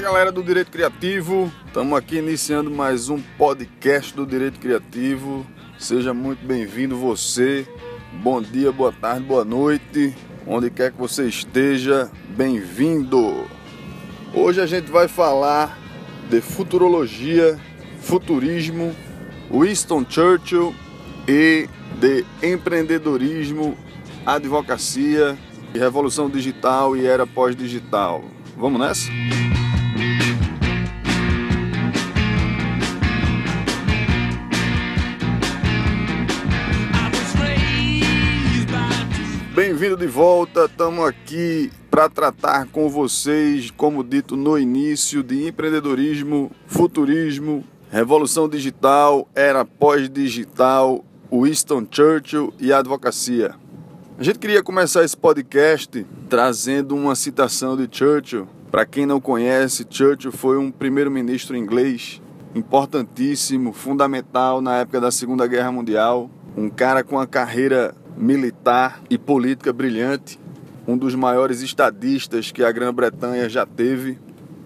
Fala galera do Direito Criativo, estamos aqui iniciando mais um podcast do Direito Criativo. Seja muito bem-vindo você. Bom dia, boa tarde, boa noite, onde quer que você esteja, bem-vindo. Hoje a gente vai falar de futurologia, futurismo, Winston Churchill e de empreendedorismo, advocacia, revolução digital e era pós-digital. Vamos nessa? Bem-vindo de volta, estamos aqui para tratar com vocês, como dito no início, de empreendedorismo, futurismo, revolução digital, era pós-digital, Winston Churchill e advocacia. A gente queria começar esse podcast trazendo uma citação de Churchill. Para quem não conhece, Churchill foi um primeiro-ministro inglês importantíssimo, fundamental na época da Segunda Guerra Mundial, um cara com uma carreira militar e política brilhante, um dos maiores estadistas que a Grã-Bretanha já teve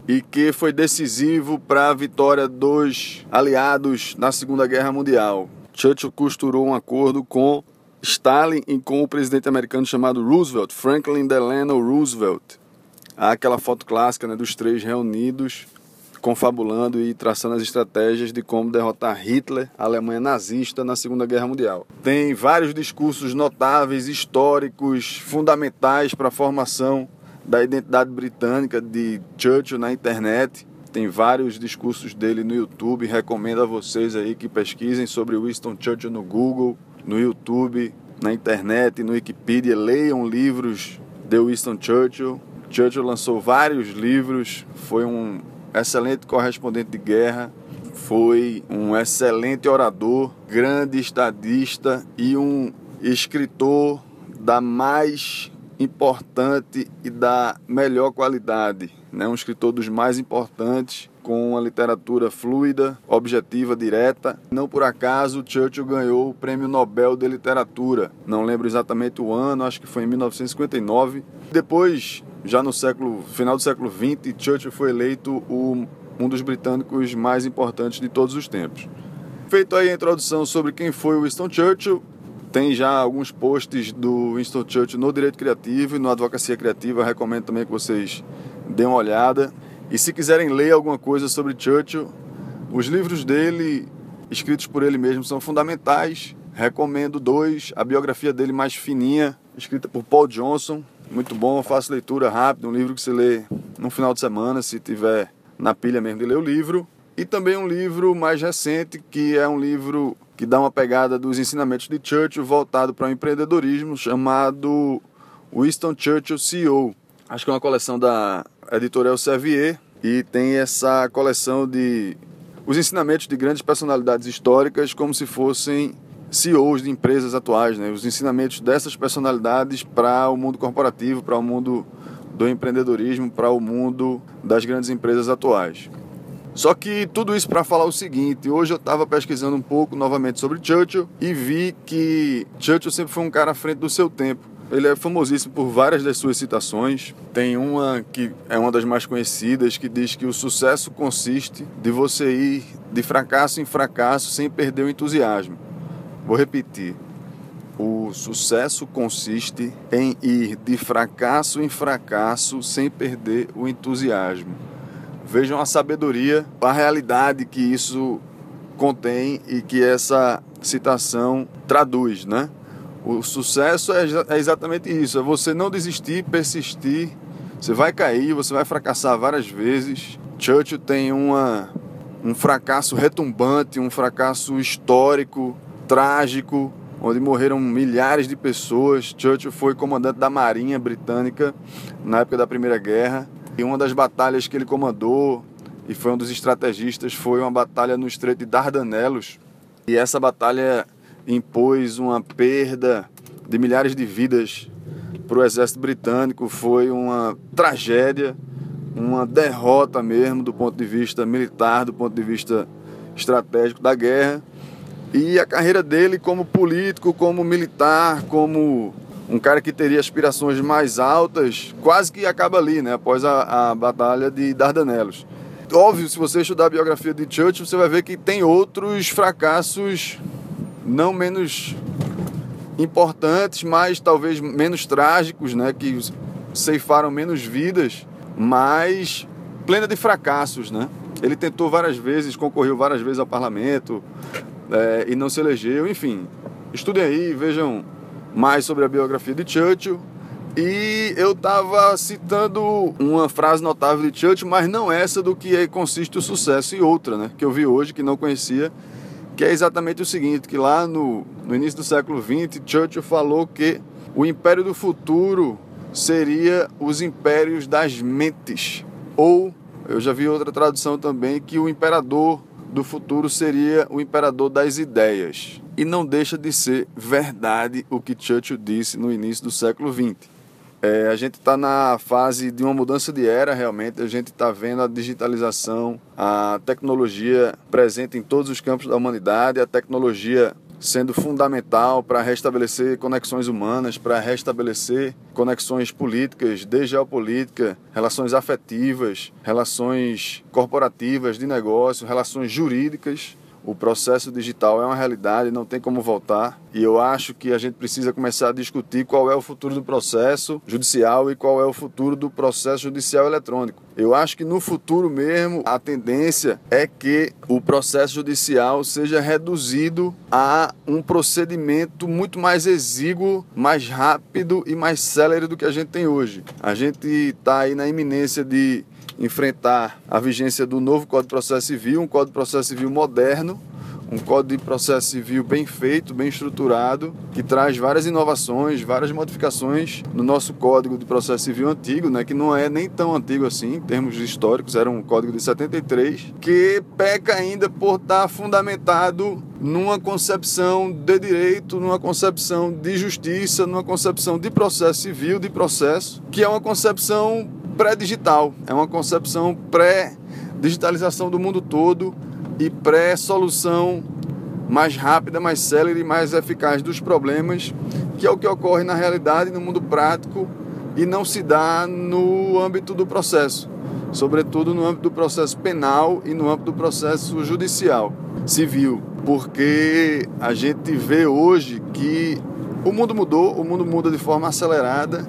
e que foi decisivo para a vitória dos aliados na Segunda Guerra Mundial. Churchill costurou um acordo com Stalin e com o presidente americano chamado Roosevelt, Franklin Delano Roosevelt. Há aquela foto clássica né, dos três reunidos, confabulando e traçando as estratégias de como derrotar Hitler, a Alemanha nazista, na Segunda Guerra Mundial. Tem vários discursos notáveis, históricos, fundamentais para a formação da identidade britânica de Churchill na internet. Tem vários discursos dele no YouTube. Recomendo a vocês aí que pesquisem sobre Winston Churchill no Google no YouTube, na internet, no Wikipedia, leiam livros de Winston Churchill. Churchill lançou vários livros, foi um excelente correspondente de guerra, foi um excelente orador, grande estadista e um escritor da mais importante e da melhor qualidade, né? um escritor dos mais importantes com uma literatura fluida, objetiva, direta. Não por acaso, Churchill ganhou o Prêmio Nobel de Literatura. Não lembro exatamente o ano, acho que foi em 1959. Depois, já no século final do século XX, Churchill foi eleito o, um dos britânicos mais importantes de todos os tempos. Feito aí a introdução sobre quem foi Winston Churchill, tem já alguns posts do Winston Churchill no Direito Criativo e no Advocacia Criativa. recomendo também que vocês deem uma olhada. E se quiserem ler alguma coisa sobre Churchill, os livros dele, escritos por ele mesmo, são fundamentais. Recomendo dois: a biografia dele mais fininha, escrita por Paul Johnson, muito bom, fácil leitura rápida, um livro que você lê no final de semana, se tiver na pilha mesmo de ler o livro. E também um livro mais recente, que é um livro que dá uma pegada dos ensinamentos de Churchill voltado para o empreendedorismo, chamado Winston Churchill CEO. Acho que é uma coleção da editorial Servier e tem essa coleção de os ensinamentos de grandes personalidades históricas como se fossem CEOs de empresas atuais, né? os ensinamentos dessas personalidades para o mundo corporativo, para o mundo do empreendedorismo, para o mundo das grandes empresas atuais. Só que tudo isso para falar o seguinte: hoje eu estava pesquisando um pouco novamente sobre Churchill e vi que Churchill sempre foi um cara à frente do seu tempo. Ele é famosíssimo por várias das suas citações. Tem uma que é uma das mais conhecidas que diz que o sucesso consiste de você ir de fracasso em fracasso sem perder o entusiasmo. Vou repetir. O sucesso consiste em ir de fracasso em fracasso sem perder o entusiasmo. Vejam a sabedoria, a realidade que isso contém e que essa citação traduz, né? O sucesso é, é exatamente isso: é você não desistir, persistir. Você vai cair, você vai fracassar várias vezes. Churchill tem uma, um fracasso retumbante, um fracasso histórico, trágico, onde morreram milhares de pessoas. Churchill foi comandante da Marinha Britânica na época da Primeira Guerra. E uma das batalhas que ele comandou e foi um dos estrategistas foi uma batalha no Estreito de Dardanelos. E essa batalha impôs uma perda de milhares de vidas para o exército britânico. Foi uma tragédia, uma derrota mesmo do ponto de vista militar, do ponto de vista estratégico da guerra. E a carreira dele como político, como militar, como um cara que teria aspirações mais altas, quase que acaba ali, né? Após a, a Batalha de Dardanelos. Óbvio, se você estudar a biografia de Churchill, você vai ver que tem outros fracassos não menos importantes, mas talvez menos trágicos, né? Que ceifaram menos vidas, mas plena de fracassos, né? Ele tentou várias vezes, concorreu várias vezes ao parlamento é, e não se elegeu. Enfim, estudem aí, vejam mais sobre a biografia de Churchill. E eu estava citando uma frase notável de Churchill, mas não essa do que consiste o sucesso, e outra, né, que eu vi hoje, que não conhecia, que é exatamente o seguinte, que lá no, no início do século XX, Churchill falou que o império do futuro seria os impérios das mentes, ou eu já vi outra tradução também que o imperador do futuro seria o imperador das ideias. E não deixa de ser verdade o que Churchill disse no início do século XX. É, a gente está na fase de uma mudança de era, realmente. A gente está vendo a digitalização, a tecnologia presente em todos os campos da humanidade, a tecnologia sendo fundamental para restabelecer conexões humanas, para restabelecer conexões políticas, de geopolítica, relações afetivas, relações corporativas de negócio, relações jurídicas o processo digital é uma realidade, não tem como voltar. E eu acho que a gente precisa começar a discutir qual é o futuro do processo judicial e qual é o futuro do processo judicial eletrônico. Eu acho que no futuro mesmo a tendência é que o processo judicial seja reduzido a um procedimento muito mais exíguo, mais rápido e mais célere do que a gente tem hoje. A gente está aí na iminência de enfrentar a vigência do novo Código de Processo Civil, um Código de Processo Civil moderno, um Código de Processo Civil bem feito, bem estruturado, que traz várias inovações, várias modificações no nosso Código de Processo Civil antigo, né, que não é nem tão antigo assim, em termos históricos, era um Código de 73, que peca ainda por estar fundamentado numa concepção de direito, numa concepção de justiça, numa concepção de processo civil, de processo, que é uma concepção pré-digital, é uma concepção pré-digitalização do mundo todo e pré-solução mais rápida, mais célere e mais eficaz dos problemas, que é o que ocorre na realidade, no mundo prático e não se dá no âmbito do processo, sobretudo no âmbito do processo penal e no âmbito do processo judicial, civil, porque a gente vê hoje que o mundo mudou, o mundo muda de forma acelerada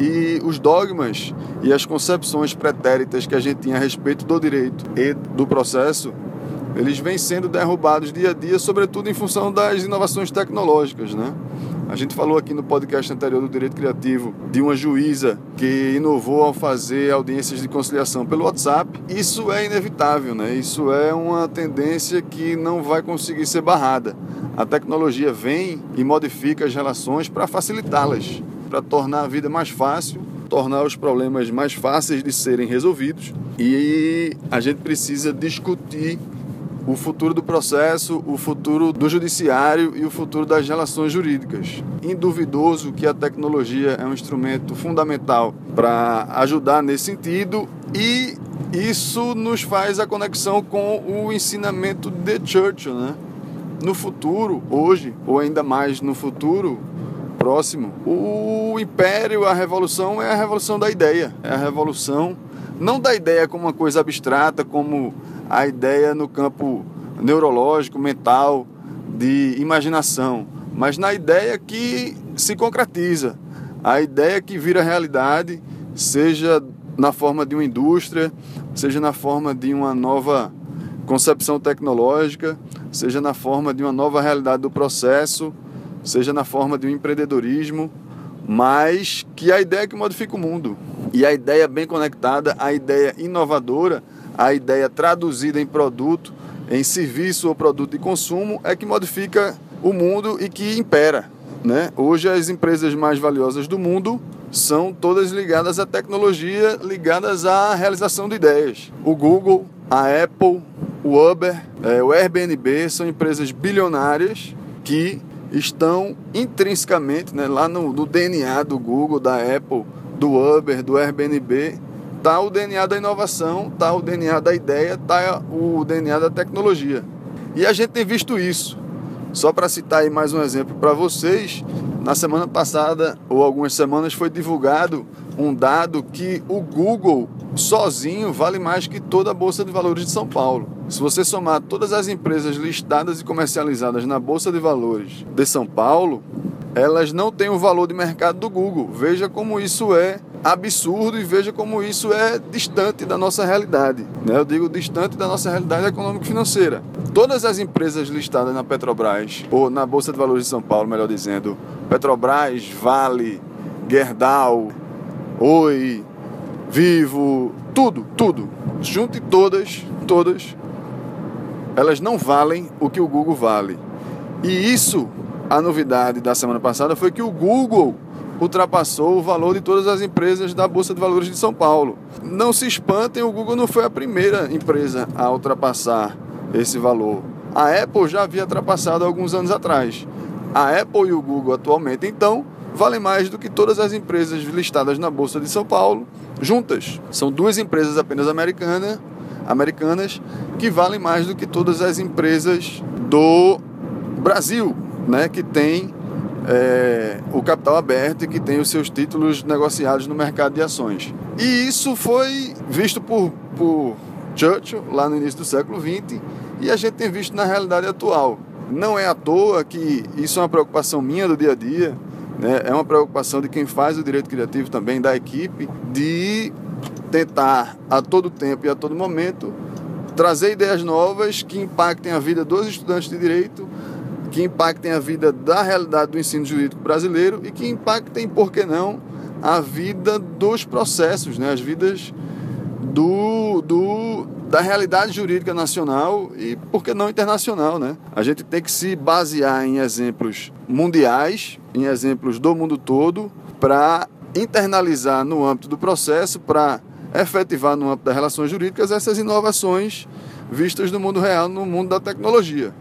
e os dogmas e as concepções pretéritas que a gente tinha a respeito do direito e do processo, eles vêm sendo derrubados dia a dia, sobretudo em função das inovações tecnológicas, né? A gente falou aqui no podcast anterior do Direito Criativo de uma juíza que inovou ao fazer audiências de conciliação pelo WhatsApp. Isso é inevitável, né? Isso é uma tendência que não vai conseguir ser barrada. A tecnologia vem e modifica as relações para facilitá-las para tornar a vida mais fácil, tornar os problemas mais fáceis de serem resolvidos. E a gente precisa discutir o futuro do processo, o futuro do judiciário e o futuro das relações jurídicas. Induvidoso que a tecnologia é um instrumento fundamental para ajudar nesse sentido e isso nos faz a conexão com o ensinamento de Churchill, né? No futuro, hoje, ou ainda mais no futuro, próximo. O império, a revolução é a revolução da ideia. É a revolução não da ideia como uma coisa abstrata, como a ideia no campo neurológico, mental, de imaginação, mas na ideia que se concretiza, a ideia que vira realidade, seja na forma de uma indústria, seja na forma de uma nova concepção tecnológica, seja na forma de uma nova realidade do processo, seja na forma de um empreendedorismo, mas que a ideia que modifica o mundo. E a ideia bem conectada, a ideia inovadora, a ideia traduzida em produto, em serviço ou produto de consumo, é que modifica o mundo e que impera. Né? Hoje as empresas mais valiosas do mundo são todas ligadas à tecnologia, ligadas à realização de ideias. O Google, a Apple, o Uber, é, o Airbnb são empresas bilionárias que estão intrinsecamente né, lá no, no, DNA do Google, da Apple, do Uber, do Airbnb, está o DNA da inovação, está o DNA da ideia, está o DNA da tecnologia. E a gente tem visto isso. Só para citar aí mais um exemplo para vocês, Na semana passada, ou algumas semanas, foi divulgado um dado que o Google sozinho vale mais que toda a Bolsa de Valores de São Paulo. Se você somar todas as empresas listadas e comercializadas na Bolsa de Valores de São Paulo, elas não têm o valor de mercado do Google. Veja como isso é absurdo e veja como isso é distante da nossa realidade. Né? Eu digo distante da nossa realidade econômico-financeira. Todas as empresas listadas na Petrobras, ou na Bolsa de Valores de São Paulo, melhor dizendo, Petrobras, Vale, Gerdau, Oi, Vivo, tudo, tudo. Junte todas, todas, elas não valem o que o Google vale. E isso, a novidade da semana passada foi que o Google ultrapassou o valor de todas as empresas da Bolsa de Valores de São Paulo. Não se espantem, o Google não foi a primeira empresa a ultrapassar esse valor. A Apple já havia ultrapassado alguns anos atrás. A Apple e o Google atualmente, então, valem mais do que todas as empresas listadas na Bolsa de São Paulo juntas. São duas empresas apenas americanas, americanas que valem mais do que todas as empresas do Brasil, né, que tem é, o capital aberto e que tem os seus títulos negociados no mercado de ações. E isso foi visto por, por Churchill lá no início do século XX e a gente tem visto na realidade atual. Não é à toa que isso é uma preocupação minha do dia a dia, né? é uma preocupação de quem faz o direito criativo também, da equipe, de tentar a todo tempo e a todo momento trazer ideias novas que impactem a vida dos estudantes de direito, que impactem a vida da realidade do ensino jurídico brasileiro e que impactem, por que não, a vida dos processos, né? as vidas do, do, da realidade jurídica nacional e, por que não, internacional. Né? A gente tem que se basear em exemplos mundiais, em exemplos do mundo todo, para internalizar no âmbito do processo, para efetivar no âmbito das relações jurídicas essas inovações vistas no mundo real, no mundo da tecnologia.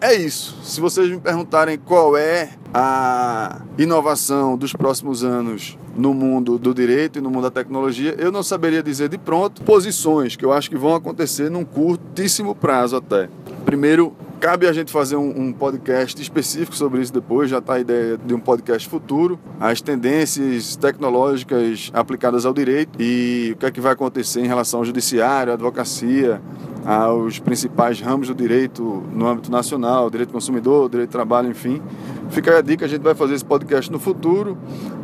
É isso. Se vocês me perguntarem qual é a inovação dos próximos anos no mundo do direito e no mundo da tecnologia, eu não saberia dizer de pronto posições que eu acho que vão acontecer num curtíssimo prazo até. Primeiro, cabe a gente fazer um, um podcast específico sobre isso depois, já está a ideia de um podcast futuro, as tendências tecnológicas aplicadas ao direito e o que é que vai acontecer em relação ao judiciário, à advocacia, aos principais ramos do direito no âmbito nacional, direito do consumidor, direito do trabalho, enfim. Fica a dica, a gente vai fazer esse podcast no futuro,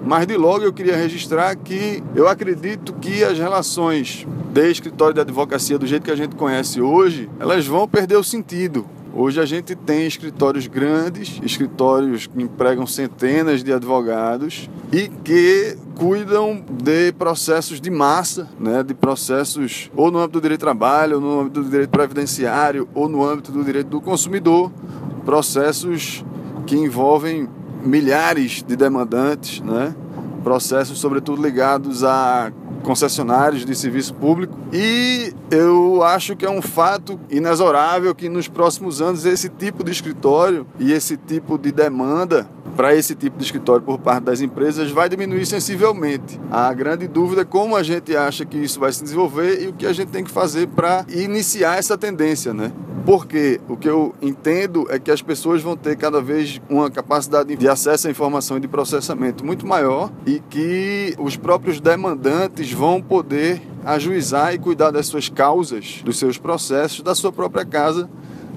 mas de logo eu queria registrar que eu acredito que as relações de escritório de advocacia do jeito que a gente conhece hoje, elas vão perder o sentido. Hoje a gente tem escritórios grandes, escritórios que empregam centenas de advogados e que cuidam de processos de massa, né, de processos ou no âmbito do direito do trabalho, ou no âmbito do direito previdenciário, ou no âmbito do direito do consumidor, processos que envolvem milhares de demandantes, né, processos sobretudo ligados a concessionários de serviço público. E eu acho que é um fato inexorável que nos próximos anos esse tipo de escritório e esse tipo de demanda para esse tipo de escritório por parte das empresas vai diminuir sensivelmente. A grande dúvida é como a gente acha que isso vai se desenvolver e o que a gente tem que fazer para iniciar essa tendência, né? Porque o que eu entendo é que as pessoas vão ter cada vez uma capacidade de acesso à informação e de processamento muito maior e que os próprios demandantes vão poder ajuizar e cuidar das suas causas, dos seus processos, da sua própria casa,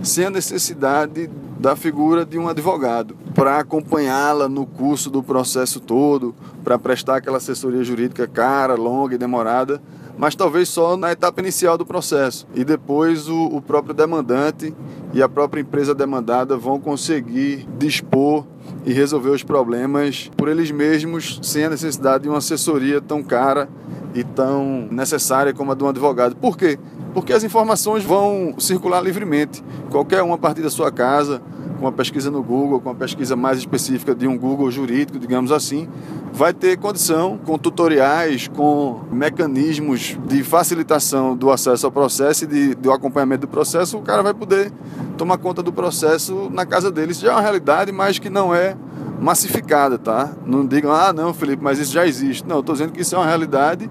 sem a necessidade da figura de um advogado. Para acompanhá-la no curso do processo todo, para prestar aquela assessoria jurídica cara, longa e demorada mas talvez só na etapa inicial do processo. E depois o, o próprio demandante e a própria empresa demandada vão conseguir dispor e resolver os problemas por eles mesmos, sem a necessidade de uma assessoria tão cara e tão necessária como a de um advogado. Por quê? Porque as informações vão circular livremente. Qualquer um a partir da sua casa, com uma pesquisa no Google, com uma pesquisa mais específica de um Google jurídico, digamos assim, vai ter condição com tutoriais, com mecanismos de facilitação do acesso ao processo e de, do acompanhamento do processo, o cara vai poder tomar conta do processo na casa dele. Isso já é uma realidade, mas que não é massificada, tá? Não digam, ah, não, Felipe, mas isso já existe. Não, estou dizendo que isso é uma realidade,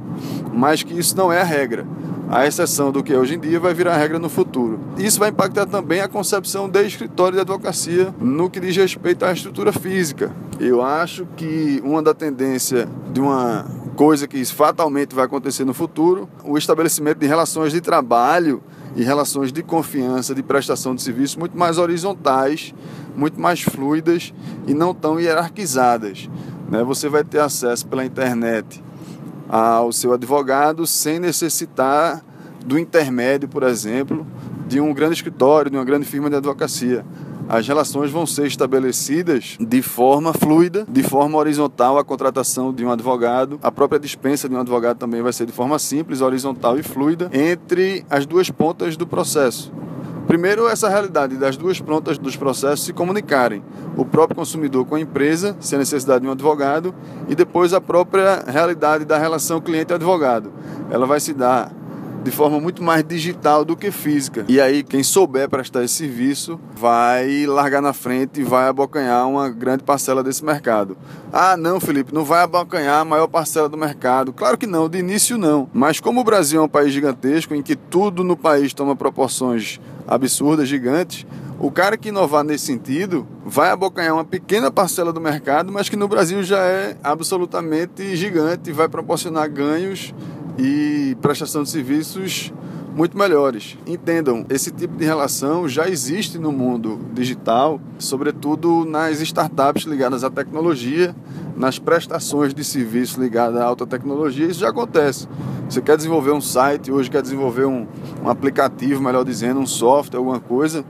mas que isso não é a regra. A exceção do que é hoje em dia vai virar regra no futuro. Isso vai impactar também a concepção de escritório de advocacia no que diz respeito à estrutura física. Eu acho que uma da tendência de uma coisa que fatalmente vai acontecer no futuro, o estabelecimento de relações de trabalho e relações de confiança, de prestação de serviço muito mais horizontais, muito mais fluidas e não tão hierarquizadas. Né? Você vai ter acesso pela internet ao seu advogado sem necessitar do intermédio, por exemplo, de um grande escritório, de uma grande firma de advocacia as relações vão ser estabelecidas de forma fluida, de forma horizontal a contratação de um advogado, a própria dispensa de um advogado também vai ser de forma simples, horizontal e fluida entre as duas pontas do processo. Primeiro, essa realidade das duas pontas dos processos se comunicarem. O próprio consumidor com a empresa, sem a necessidade de um advogado, e depois a própria realidade da relação cliente-advogado. Ela vai se dar de forma muito mais digital do que física. E aí, quem souber prestar esse serviço vai largar na frente e vai abocanhar uma grande parcela desse mercado. Ah, não, Felipe, não vai abocanhar a maior parcela do mercado. Claro que não, de início não. Mas como o Brasil é um país gigantesco, em que tudo no país toma proporções absurdas, gigantes, o cara que inovar nesse sentido vai abocanhar uma pequena parcela do mercado, mas que no Brasil já é absolutamente gigante e vai proporcionar ganhos e prestação de serviços muito melhores. Entendam, esse tipo de relação já existe no mundo digital, sobretudo nas startups ligadas à tecnologia, nas prestações de serviço ligadas à alta tecnologia, isso já acontece. Você quer desenvolver um site, hoje quer desenvolver um, um aplicativo, melhor dizendo, um software, alguma coisa,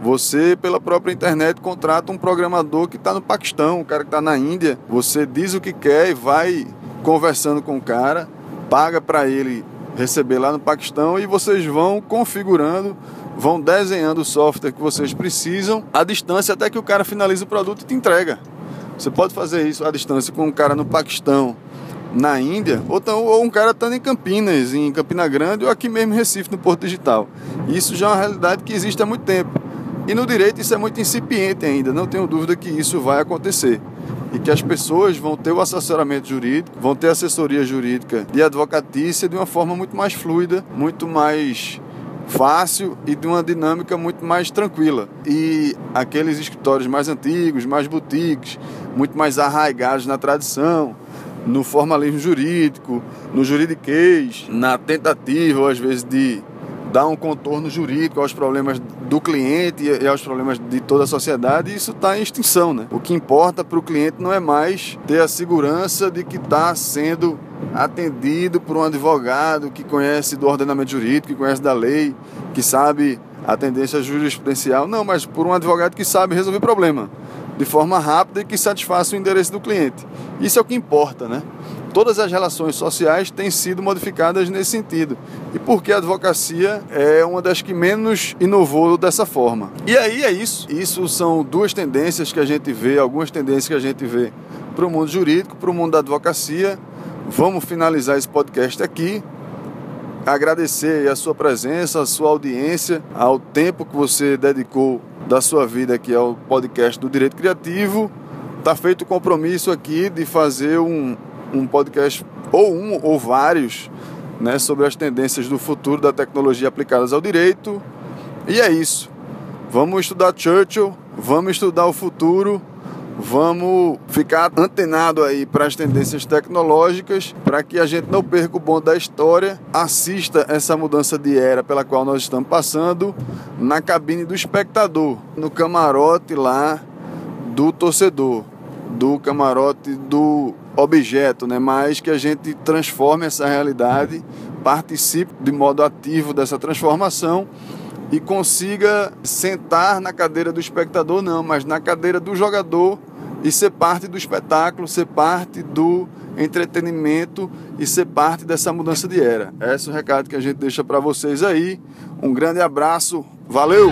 você, pela própria internet, contrata um programador que está no Paquistão, um cara que está na Índia. Você diz o que quer e vai conversando com o cara paga para ele receber lá no Paquistão e vocês vão configurando, vão desenhando o software que vocês precisam à distância até que o cara finalize o produto e te entrega. Você pode fazer isso à distância com um cara no Paquistão, na Índia, ou, tão, ou um cara estando em Campinas, em Campina Grande, ou aqui mesmo em Recife, no Porto Digital. Isso já é uma realidade que existe há muito tempo. E no direito isso é muito incipiente ainda, não tenho dúvida que isso vai acontecer. E que as pessoas vão ter o assessoramento jurídico, vão ter assessoria jurídica de advocatícia de uma forma muito mais fluida, muito mais fácil e de uma dinâmica muito mais tranquila. E aqueles escritórios mais antigos, mais boutiques, muito mais arraigados na tradição, no formalismo jurídico, no juridiquês, na tentativa, às vezes, de dar um contorno jurídico aos problemas do cliente e aos problemas de toda a sociedade, isso está em extinção. Né? O que importa para o cliente não é mais ter a segurança de que está sendo atendido por um advogado que conhece do ordenamento jurídico, que conhece da lei, que sabe a tendência jurisprudencial, não, mas por um advogado que sabe resolver problema de forma rápida e que satisfaça o interesse do cliente. Isso é o que importa, né? todas as relações sociais têm sido modificadas nesse sentido. E porque a advocacia é uma das que menos inovou dessa forma. E aí é isso. Isso são duas tendências que a gente vê, algumas tendências que a gente vê para o mundo jurídico, para o mundo da advocacia. Vamos finalizar esse podcast aqui. Agradecer a sua presença, a sua audiência, ao tempo que você dedicou da sua vida aqui ao podcast do Direito Criativo. Está feito o compromisso aqui de fazer um, um podcast, ou um ou vários, né, sobre as tendências do futuro da tecnologia aplicadas ao direito. E é isso. Vamos estudar Churchill, vamos estudar o futuro, vamos ficar antenado aí para as tendências tecnológicas, para que a gente não perca o bonde da história, assista essa mudança de era pela qual nós estamos passando na cabine do espectador, no camarote lá do torcedor, do camarote do objeto, né? mas que a gente transforme essa realidade, participe de modo ativo dessa transformação e consiga sentar na cadeira do espectador, não, mas na cadeira do jogador e ser parte do espetáculo, ser parte do entretenimento e ser parte dessa mudança de era. Esse é o recado que a gente deixa para vocês aí. Um grande abraço, valeu!